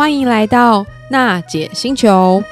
欢迎来到娜姐星球。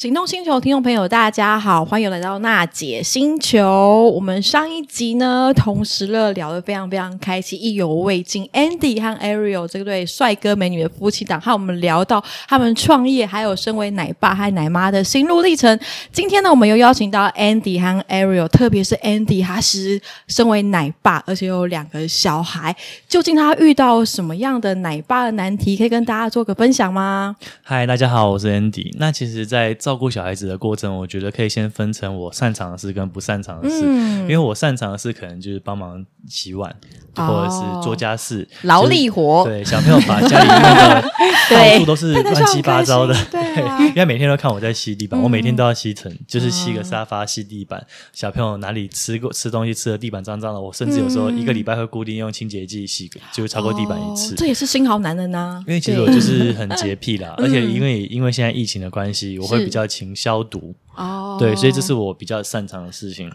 行动星球听众朋友，大家好，欢迎来到娜姐星球。我们上一集呢，同时了聊得非常非常开心，意犹未尽。Andy 和 Ariel 这对帅哥美女的夫妻档，和我们聊到他们创业，还有身为奶爸和奶妈的心路历程。今天呢，我们又邀请到 Andy 和 Ariel，特别是 Andy，他是身为奶爸，而且有两个小孩。究竟他遇到什么样的奶爸的难题，可以跟大家做个分享吗？嗨，大家好，我是 Andy。那其实，在照顾小孩子的过程，我觉得可以先分成我擅长的事跟不擅长的事。嗯，因为我擅长的事可能就是帮忙洗碗，哦、或者是做家事，劳力活。对，小朋友把家里弄的 到处都是 乱七八糟的。对，因为每天都看我在吸地板，嗯、我每天都要吸尘，就是吸个沙发、吸地板。小朋友哪里吃过吃东西吃的地板脏脏的，我甚至有时候一个礼拜会固定用清洁剂洗，就会超过地板一次。哦、这也是新好男人呐。因为其实我就是很洁 癖啦，而且因为因为现在疫情的关系，我会比较勤消毒哦，对，所以这是我比较擅长的事情。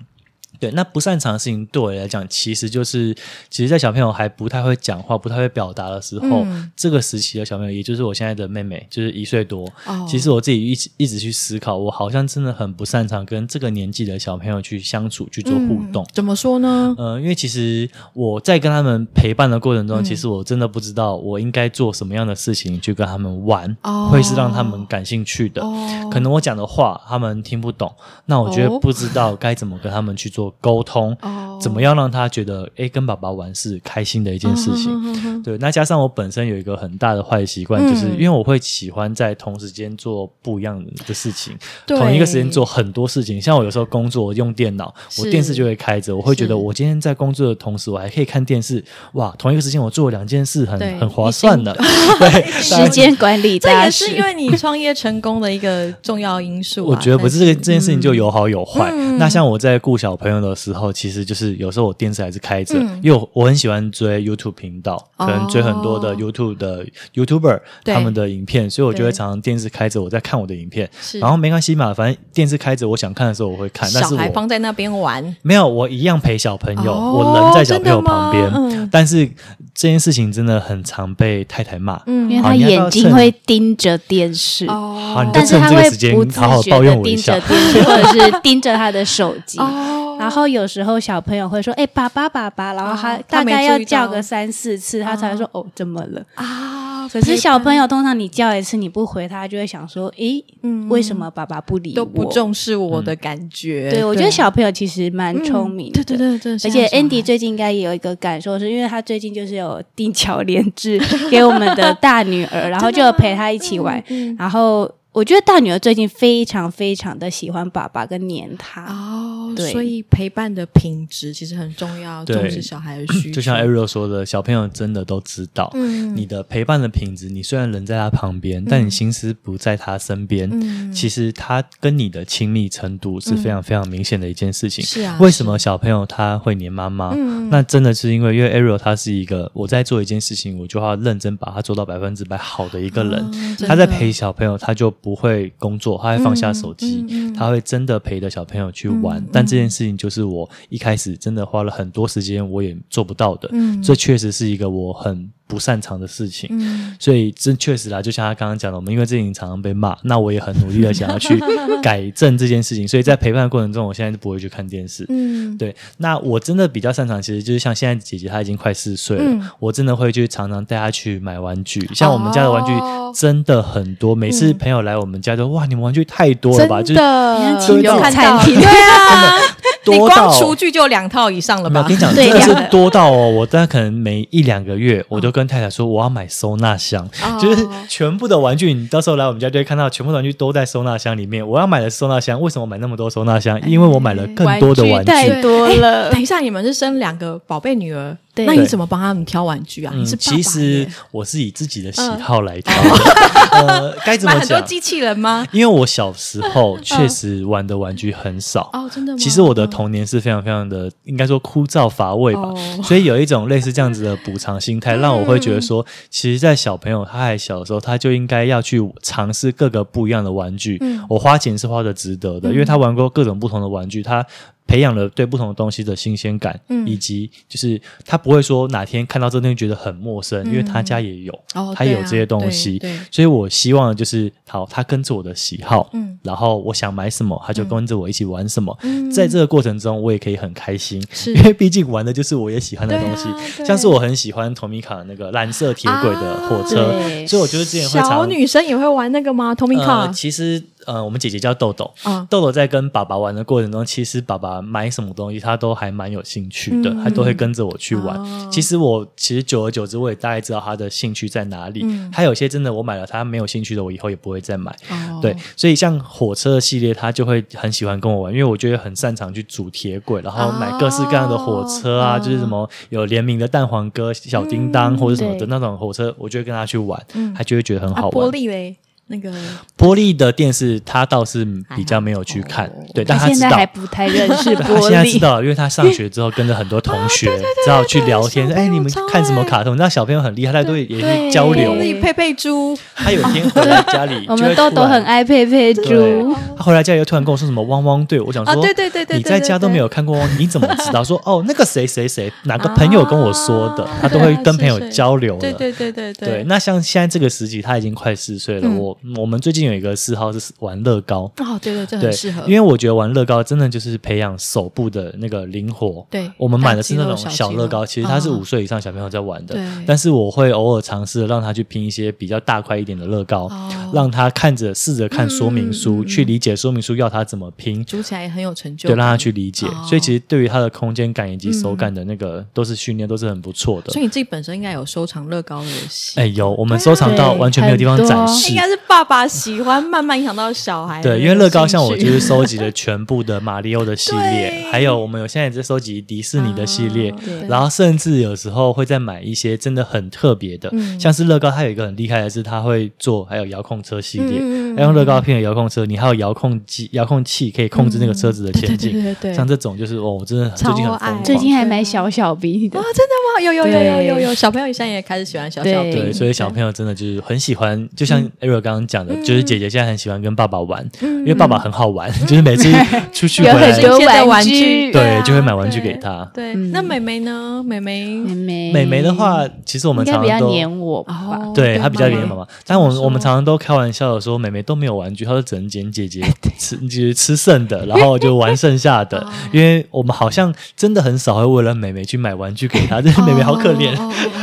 对，那不擅长的事情对我来讲，其实就是，其实，在小朋友还不太会讲话、不太会表达的时候，嗯、这个时期的小朋友，也就是我现在的妹妹，就是一岁多。哦、其实我自己一直一直去思考，我好像真的很不擅长跟这个年纪的小朋友去相处、去做互动。嗯、怎么说呢？呃，因为其实我在跟他们陪伴的过程中，嗯、其实我真的不知道我应该做什么样的事情去跟他们玩，哦、会是让他们感兴趣的。哦、可能我讲的话他们听不懂，那我觉得不知道该怎么跟他们去做。沟通，怎么样让他觉得哎，跟爸爸玩是开心的一件事情？嗯、对，那加上我本身有一个很大的坏习惯，嗯、就是因为我会喜欢在同时间做不一样的事情，对同一个时间做很多事情。像我有时候工作用电脑，我电视就会开着，我会觉得我今天在工作的同时，我还可以看电视。哇，同一个时间我做两件事很，很很划算的。对，时间管理这也是因为你创业成功的一个重要因素、啊。我觉得不是这个这件事情就有好有坏。嗯、那像我在顾小朋友的时候，其实就是有时候我电视还是开着，嗯、因为我，我很喜欢追 YouTube 频道，哦、可能追很多的 YouTube 的 YouTuber 他们的影片，所以我就会常常电视开着，我在看我的影片。然后没关系嘛，反正电视开着，我想看的时候我会看。但是我小孩放在那边玩，没有，我一样陪小朋友，哦、我人在小朋友旁边。嗯、但是这件事情真的很常被太太骂，嗯，因为他眼睛会盯着电视，哦，好，你就趁这个时间好好抱怨我一下，盯着电视或者是盯着他的手机。哦然后有时候小朋友会说：“哎，爸爸，爸爸。”然后他大概要叫个三四次，他才会说：“哦，怎么了？”啊！可是小朋友通常你叫一次你不回他，就会想说：“诶，嗯，为什么爸爸不理我？都不重视我的感觉？”对，我觉得小朋友其实蛮聪明的。对对对，而且 Andy 最近应该也有一个感受，是因为他最近就是有定巧连智 给我们的大女儿，然后就陪她一起玩，然后。我觉得大女儿最近非常非常的喜欢爸爸跟黏他哦，对，所以陪伴的品质其实很重要，重视小孩的需求。就像 Ariel 说的，小朋友真的都知道，嗯，你的陪伴的品质，你虽然人在他旁边，嗯、但你心思不在他身边，嗯，其实他跟你的亲密程度是非常非常明显的一件事情。是啊，为什么小朋友他会黏妈妈？嗯，那真的是因为因为 Ariel 他是一个我在做一件事情，我就要认真把它做到百分之百好的一个人。哦、他在陪小朋友，他就。不会工作，他会放下手机，嗯嗯嗯、他会真的陪着小朋友去玩。但这件事情就是我一开始真的花了很多时间，我也做不到的。嗯，这确实是一个我很。不擅长的事情，嗯、所以这确实啦，就像他刚刚讲的，我们因为这件事情常常被骂，那我也很努力的想要去改正这件事情。所以在陪伴的过程中，我现在就不会去看电视。嗯，对。那我真的比较擅长，其实就是像现在姐姐她已经快四岁了，嗯、我真的会去常常带她去买玩具。像我们家的玩具真的很多，哦、每次朋友来我们家都哇，你们玩具太多了吧？真的，就是有看到，对啊。你光厨具就两套以上了吧？我跟你讲，真的是多到哦，我大概可能每一两个月，我都跟太太说我要买收纳箱，就是全部的玩具，你到时候来我们家就会看到全部的玩具都在收纳箱里面。我要买的收纳箱，为什么买那么多收纳箱？因为我买了更多的玩具，太多了。等一下，你们是生两个宝贝女儿？对，那你怎么帮他们挑玩具啊？你是其实我是以自己的喜好来挑。呃，该怎么讲？很多机器人吗？因为我小时候确实玩的玩具很少哦，真的吗？其实我的童年是非常非常的，应该说枯燥乏味吧。所以有一种类似这样子的补偿心态，让我会觉得说，其实，在小朋友他还小的时候，他就应该要去尝试各个不一样的玩具。我花钱是花的值得的，因为他玩过各种不同的玩具，他。培养了对不同的东西的新鲜感，嗯，以及就是他不会说哪天看到这东西觉得很陌生，嗯、因为他家也有，哦、他也有这些东西，对，所以我希望就是好，他跟着我的喜好，嗯，然后我想买什么，他就跟着我一起玩什么，嗯、在这个过程中，我也可以很开心，是。因为毕竟玩的就是我也喜欢的东西，啊、像是我很喜欢 Tomica 那个蓝色铁轨的火车，啊、所以我觉得之前会常小女生也会玩那个吗？Tomica、呃、其实。呃，我们姐姐叫豆豆，嗯、豆豆在跟爸爸玩的过程中，其实爸爸买什么东西，他都还蛮有兴趣的，他、嗯、都会跟着我去玩。哦、其实我其实久而久之，我也大概知道他的兴趣在哪里。嗯、他有些真的我买了他没有兴趣的，我以后也不会再买。哦、对，所以像火车系列，他就会很喜欢跟我玩，因为我觉得很擅长去组铁轨，然后买各式各样的火车啊，哦、就是什么有联名的蛋黄哥、小叮当、嗯、或者什么的那种火车，我就会跟他去玩，嗯、他就会觉得很好玩。啊、玻璃嘞。那个玻璃的电视，他倒是比较没有去看，对，但他现在还不太认识 玻璃。他现在知道，因为他上学之后跟着很多同学，只好去聊天。哎，你们看什么卡通？你知道小朋友很厉害，他都会也去交流。佩佩猪，他有一天回来家里，我们豆豆很爱佩佩猪。他回来家里又突然跟我说什么汪汪队，我想说，对对对对，你在家都没有看过，你怎么知道？说哦，那个谁谁谁，哪个朋友跟我说的？他都会跟朋友交流了。对对对对对。对，那像现在这个时期，他已经快四岁了。我我们最近有。一个嗜好是玩乐高哦，对对，这很适合。因为我觉得玩乐高真的就是培养手部的那个灵活。对，我们买的是那种小乐高，其实它是五岁以上小朋友在玩的。对，但是我会偶尔尝试让他去拼一些比较大块一点的乐高，让他看着试着看说明书，去理解说明书要他怎么拼，组起来也很有成就。对，让他去理解。所以其实对于他的空间感以及手感的那个都是训练，都是很不错的。所以你自己本身应该有收藏乐高的游戏。哎，有，我们收藏到完全没有地方展示。应该是爸爸喜欢，慢慢影响到。小孩对，因为乐高像我就是收集了全部的马里奥的系列，还有我们有现在也在收集迪士尼的系列，啊、然后甚至有时候会再买一些真的很特别的，嗯、像是乐高，它有一个很厉害的是，它会做还有遥控车系列，嗯、用乐高拼的遥控车，你还有遥控机、遥控器可以控制那个车子的前进，像这种就是哦，我真的最近很疯狂，最近还买小小兵的，啊，真的吗？有有有有有有，小朋友现在也开始喜欢小小兵，对，所以小朋友真的就是很喜欢，就像 Ariel 刚刚讲的，嗯、就是姐姐现在很喜欢跟爸爸玩，嗯、因为爸爸很好玩，嗯、就是每次出去回来有很多玩具，对，啊、就会买玩具给他。对，对那妹妹呢？妹妹，妹妹，妹妹的话，其实我们常常都比较黏我吧，对她比较黏妈妈。但我们我们常常都开玩笑的说，妹妹都没有玩具，她都只能捡姐姐 吃，就是吃剩的，然后就玩剩下的。因为我们好像真的很少会为了妹妹去买玩具给她，但是妹妹好可怜。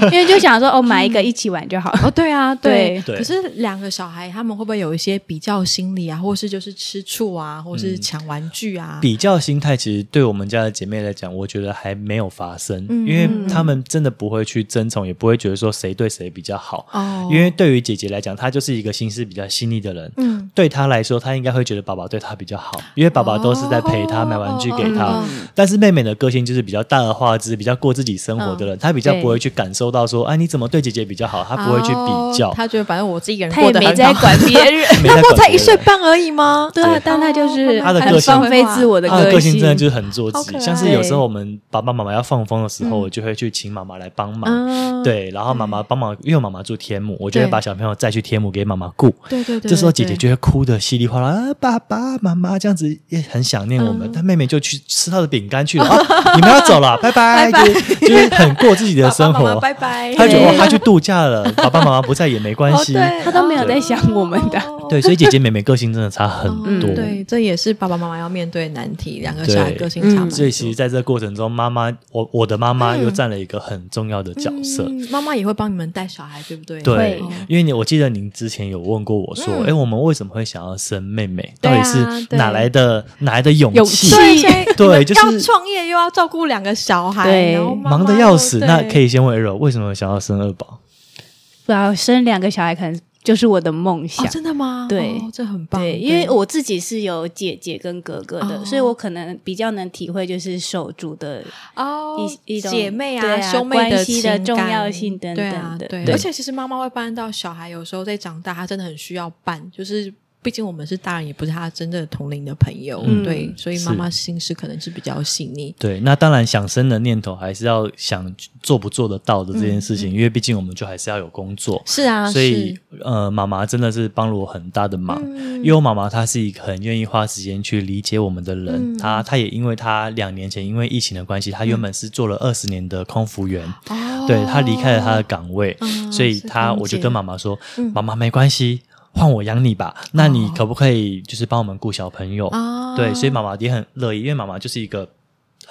因为就想说，哦，买一个一起玩就好。哦，对啊，对。可是两个小孩，他们会不会有一些比较心理啊，或是就是吃醋啊，或是抢玩具啊？比较心态，其实对我们家的姐妹来讲，我觉得还没有发生，因为他们真的不会去争宠，也不会觉得说谁对谁比较好。哦。因为对于姐姐来讲，她就是一个心思比较细腻的人。嗯。对他来说，他应该会觉得爸爸对他比较好，因为爸爸都是在陪他买玩具给他。但是妹妹的个性就是比较大而化之，比较过自己生活的人，她比较不会去感受到说，哎，你怎么对姐姐比较好？她不会去比较。她觉得反正我自己一个人过得很好。她也没在管别人。她不才一岁半而已吗？对啊，但她就是她的个性，放飞自我的个性。她的个性真的就是很做自己。像是有时候我们爸爸妈妈要放风的时候，我就会去请妈妈来帮忙。对，然后妈妈帮忙，因为妈妈住天母，我就会把小朋友带去天母给妈妈顾。对对对。这时候姐姐就会哭的稀里哗啦，啊，爸爸妈妈这样子也很想念我们，但妹妹就去吃她的饼干去了。你们要走了，拜拜。就是就是很过自己的生活。拜拜。她觉得她去度假了，爸爸妈妈不在也没关系。她都没有在想我们的。对，所以姐姐妹妹个性真的差很多。对，这也是爸爸妈妈要面对的难题，两个小孩个性差。所以其实在这个过程中，妈妈，我我的妈妈又占了一个很重要的角色。妈妈也会帮你们带小孩，对不对？对，因为你我记得您之前有问过我说，哎，我们为什么会想要生妹妹？到底是哪来的哪来的勇气？对，就是要创业又要照顾两个小孩，忙得要死。那可以先问 Ariel，为什么想要生二宝？不要生两个小孩，可能。就是我的梦想。真的吗？对，这很棒。对，因为我自己是有姐姐跟哥哥的，所以我可能比较能体会就是手足的哦一一种姐妹啊兄妹关系的重要性等等的。对，而且其实妈妈会搬到小孩有时候在长大，他真的很需要伴，就是毕竟我们是大人，也不是他真正同龄的朋友，嗯、对，所以妈妈心思可能是比较细腻。对，那当然想生的念头还是要想做不做得到的这件事情，嗯、因为毕竟我们就还是要有工作。是啊，所以呃，妈妈真的是帮了我很大的忙，嗯、因为我妈妈她是一个很愿意花时间去理解我们的人。嗯、她她也因为她两年前因为疫情的关系，她原本是做了二十年的空服员，嗯、对，她离开了她的岗位，哦、所以她我就跟妈妈说：“嗯、妈妈没关系。”换我养你吧，那你可不可以就是帮我们顾小朋友？哦、对，所以妈妈也很乐意，因为妈妈就是一个。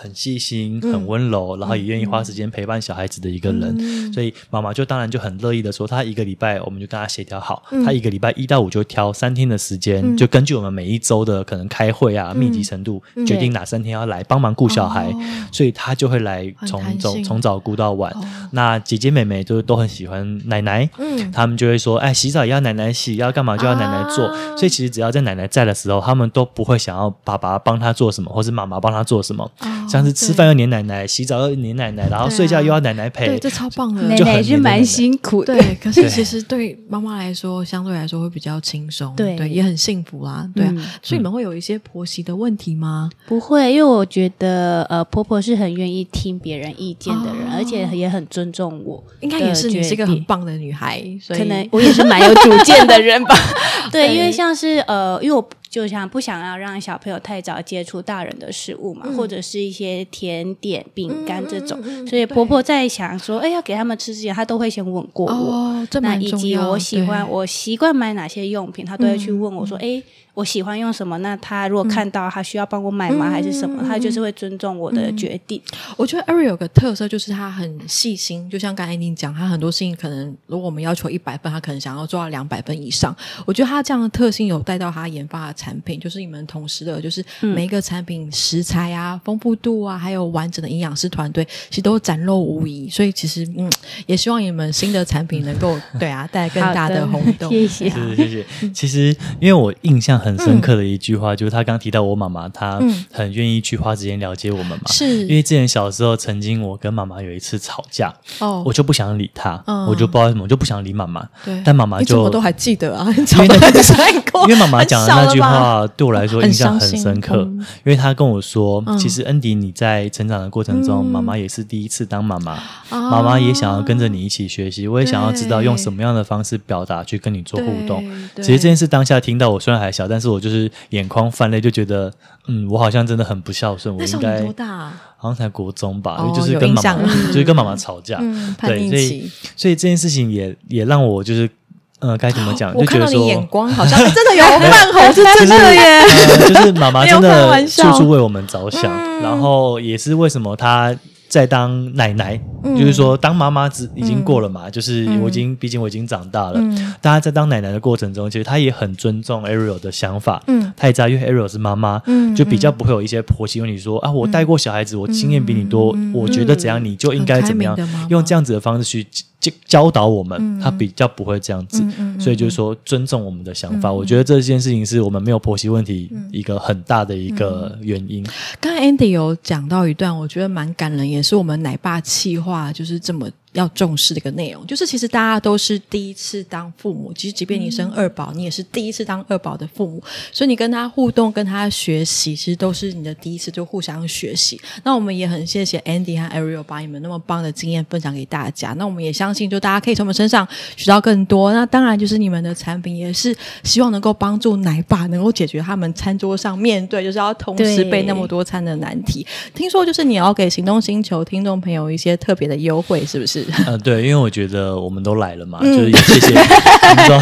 很细心、很温柔，嗯、然后也愿意花时间陪伴小孩子的一个人，嗯、所以妈妈就当然就很乐意的说，她一个礼拜我们就跟她协调好，嗯、她一个礼拜一到五就挑三天的时间，嗯、就根据我们每一周的可能开会啊、嗯、密集程度，决定哪三天要来帮忙顾小孩，嗯、所以她就会来从早从早顾到晚。哦、那姐姐妹妹都都很喜欢奶奶，嗯，他们就会说，哎，洗澡也要奶奶洗，要干嘛就要奶奶做，啊、所以其实只要在奶奶在的时候，他们都不会想要爸爸帮他做什么，或是妈妈帮他做什么。啊像是吃饭要黏奶奶，洗澡要黏奶奶，然后睡觉又要奶奶陪，对，这超棒的。奶奶是蛮辛苦的，对。可是其实对妈妈来说，相对来说会比较轻松，对，也很幸福啦，对啊。所以你们会有一些婆媳的问题吗？不会，因为我觉得呃，婆婆是很愿意听别人意见的人，而且也很尊重我。应该也是你是一个很棒的女孩，所以可能我也是蛮有主见的人吧。对，因为像是呃，因为我。就像不想要让小朋友太早接触大人的食物嘛，嗯、或者是一些甜点、饼干这种，嗯、所以婆婆在想说，哎对，要给他们吃之前，她都会先问过我。哦、那以及我喜欢，我习惯买哪些用品，她都会去问我说，哎、嗯。我喜欢用什么？那他如果看到他需要帮我买吗？嗯、还是什么？他就是会尊重我的决定。嗯、我觉得 Ariel 有个特色，就是他很细心。就像刚才你讲，他很多事情可能，如果我们要求一百分，他可能想要做到两百分以上。我觉得他这样的特性有带到他研发的产品，就是你们同时的，就是每一个产品食材啊、丰富度啊，还有完整的营养师团队，其实都展露无遗。所以其实，嗯，也希望你们新的产品能够对啊带来更大的轰动。谢谢，谢谢。其实，因为我印象。很深刻的一句话，嗯、就是他刚提到我妈妈，她很愿意去花时间了解我们嘛。是，因为之前小时候，曾经我跟妈妈有一次吵架，哦，我就不想理她，嗯、我就不知道为什么，我就不想理妈妈。对，但妈妈就我都还记得啊，因为 因为妈妈讲的那句话对我来说印象很深刻，嗯、因为她跟我说，其实恩迪你在成长的过程中，妈妈、嗯、也是第一次当妈妈，妈妈、啊、也想要跟着你一起学习，我也想要知道用什么样的方式表达去跟你做互动。其实这件事当下听到，我虽然还小。但是我就是眼眶泛泪，就觉得，嗯，我好像真的很不孝顺。我应该多大啊？好像才国中吧，就是跟妈妈，就是跟妈妈吵架。对，所以，所以这件事情也也让我就是，呃，该怎么讲？就觉得说，眼光好像真的有 泛红，是真的耶。就是妈妈真的处处为我们着想，然后也是为什么她。在当奶奶，嗯、就是说当妈妈只已经过了嘛，嗯、就是我已经，毕、嗯、竟我已经长大了。嗯、大家在当奶奶的过程中，其实她也很尊重 Ariel 的想法。嗯，她也知道，因为 Ariel 是妈妈，嗯，就比较不会有一些婆媳问题说，说啊，我带过小孩子，我经验比你多，嗯、我觉得怎样你就应该怎么样，用这样子的方式去。教教导我们，他比较不会这样子，所以就是说尊重我们的想法。我觉得这件事情是我们没有婆媳问题一个很大的一个原因。刚才 Andy 有讲到一段，我觉得蛮感人，也是我们奶爸企话就是这么。要重视的一个内容，就是其实大家都是第一次当父母。其实，即便你生二宝，你也是第一次当二宝的父母。所以，你跟他互动、跟他学习，其实都是你的第一次，就互相学习。那我们也很谢谢 Andy 和 Ariel 把你们那么棒的经验分享给大家。那我们也相信，就大家可以从我们身上学到更多。那当然，就是你们的产品也是希望能够帮助奶爸能够解决他们餐桌上面对就是要同时备那么多餐的难题。听说就是你要给行动星球听众朋友一些特别的优惠，是不是？嗯，对，因为我觉得我们都来了嘛，嗯、就是也谢谢听众，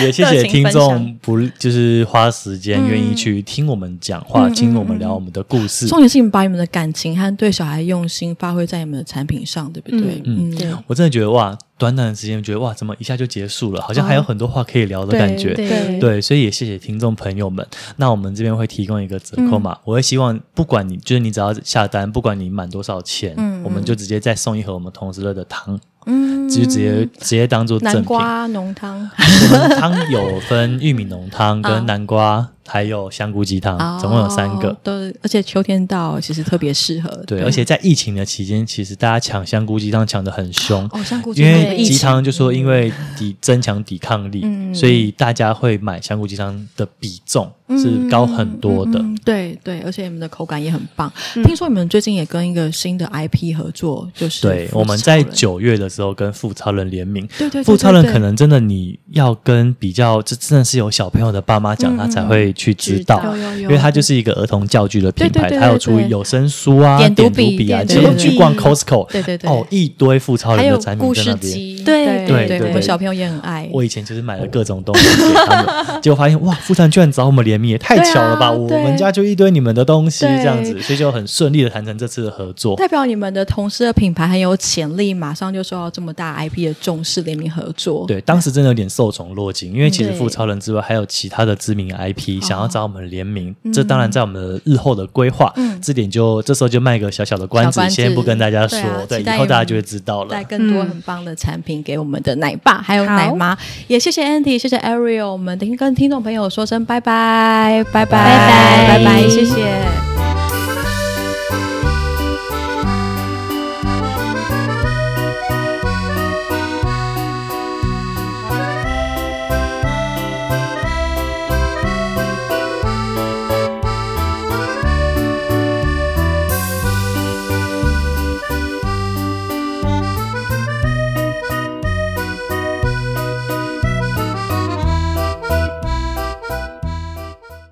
也谢谢听众不就是花时间愿意去听我们讲话，嗯、听我们聊我们的故事。重点是你们把你们的感情和对小孩用心发挥在你们的产品上，对不对？嗯，对，我真的觉得哇。短短的时间，觉得哇，怎么一下就结束了？好像还有很多话可以聊的感觉。哦、对，对，对，所以也谢谢听众朋友们。那我们这边会提供一个折扣码，嗯、我会希望不管你就是你只要下单，不管你满多少钱，嗯、我们就直接再送一盒我们同时乐的糖嗯，就直接直接当做。南瓜浓汤，我们汤有分玉米浓汤跟南瓜。还有香菇鸡汤，总共有三个，都而且秋天到，其实特别适合。对，而且在疫情的期间，其实大家抢香菇鸡汤抢的很凶哦，香菇鸡汤，因为鸡汤就说因为抵增强抵抗力，所以大家会买香菇鸡汤的比重是高很多的。对对，而且你们的口感也很棒。听说你们最近也跟一个新的 IP 合作，就是对，我们在九月的时候跟富超人联名。对对，富超人可能真的你要跟比较，这真的是有小朋友的爸妈讲，他才会。去知道，因为它就是一个儿童教具的品牌，它有出有声书啊、点读笔啊，其实去逛 Costco，对对对，哦，一堆富超人的产品在那边，对对对，我小朋友也很爱。我以前就是买了各种东西给他们，结果发现哇，富超人居然找我们联名，也太巧了吧！我们家就一堆你们的东西这样子，所以就很顺利的谈成这次的合作。代表你们的同事的品牌很有潜力，马上就受到这么大 IP 的重视，联名合作。对，当时真的有点受宠若惊，因为其实富超人之外还有其他的知名 IP。想要找我们联名，嗯、这当然在我们日后的规划，嗯、这点就这时候就卖个小小的关子，关子先不跟大家说，对，对，以后大家就会知道了。带更多很棒的产品给我们的奶爸、嗯、还有奶妈，也谢谢 Andy，谢谢 Ariel，我们等于跟听众朋友说声拜拜，拜拜，拜拜，拜拜，谢谢。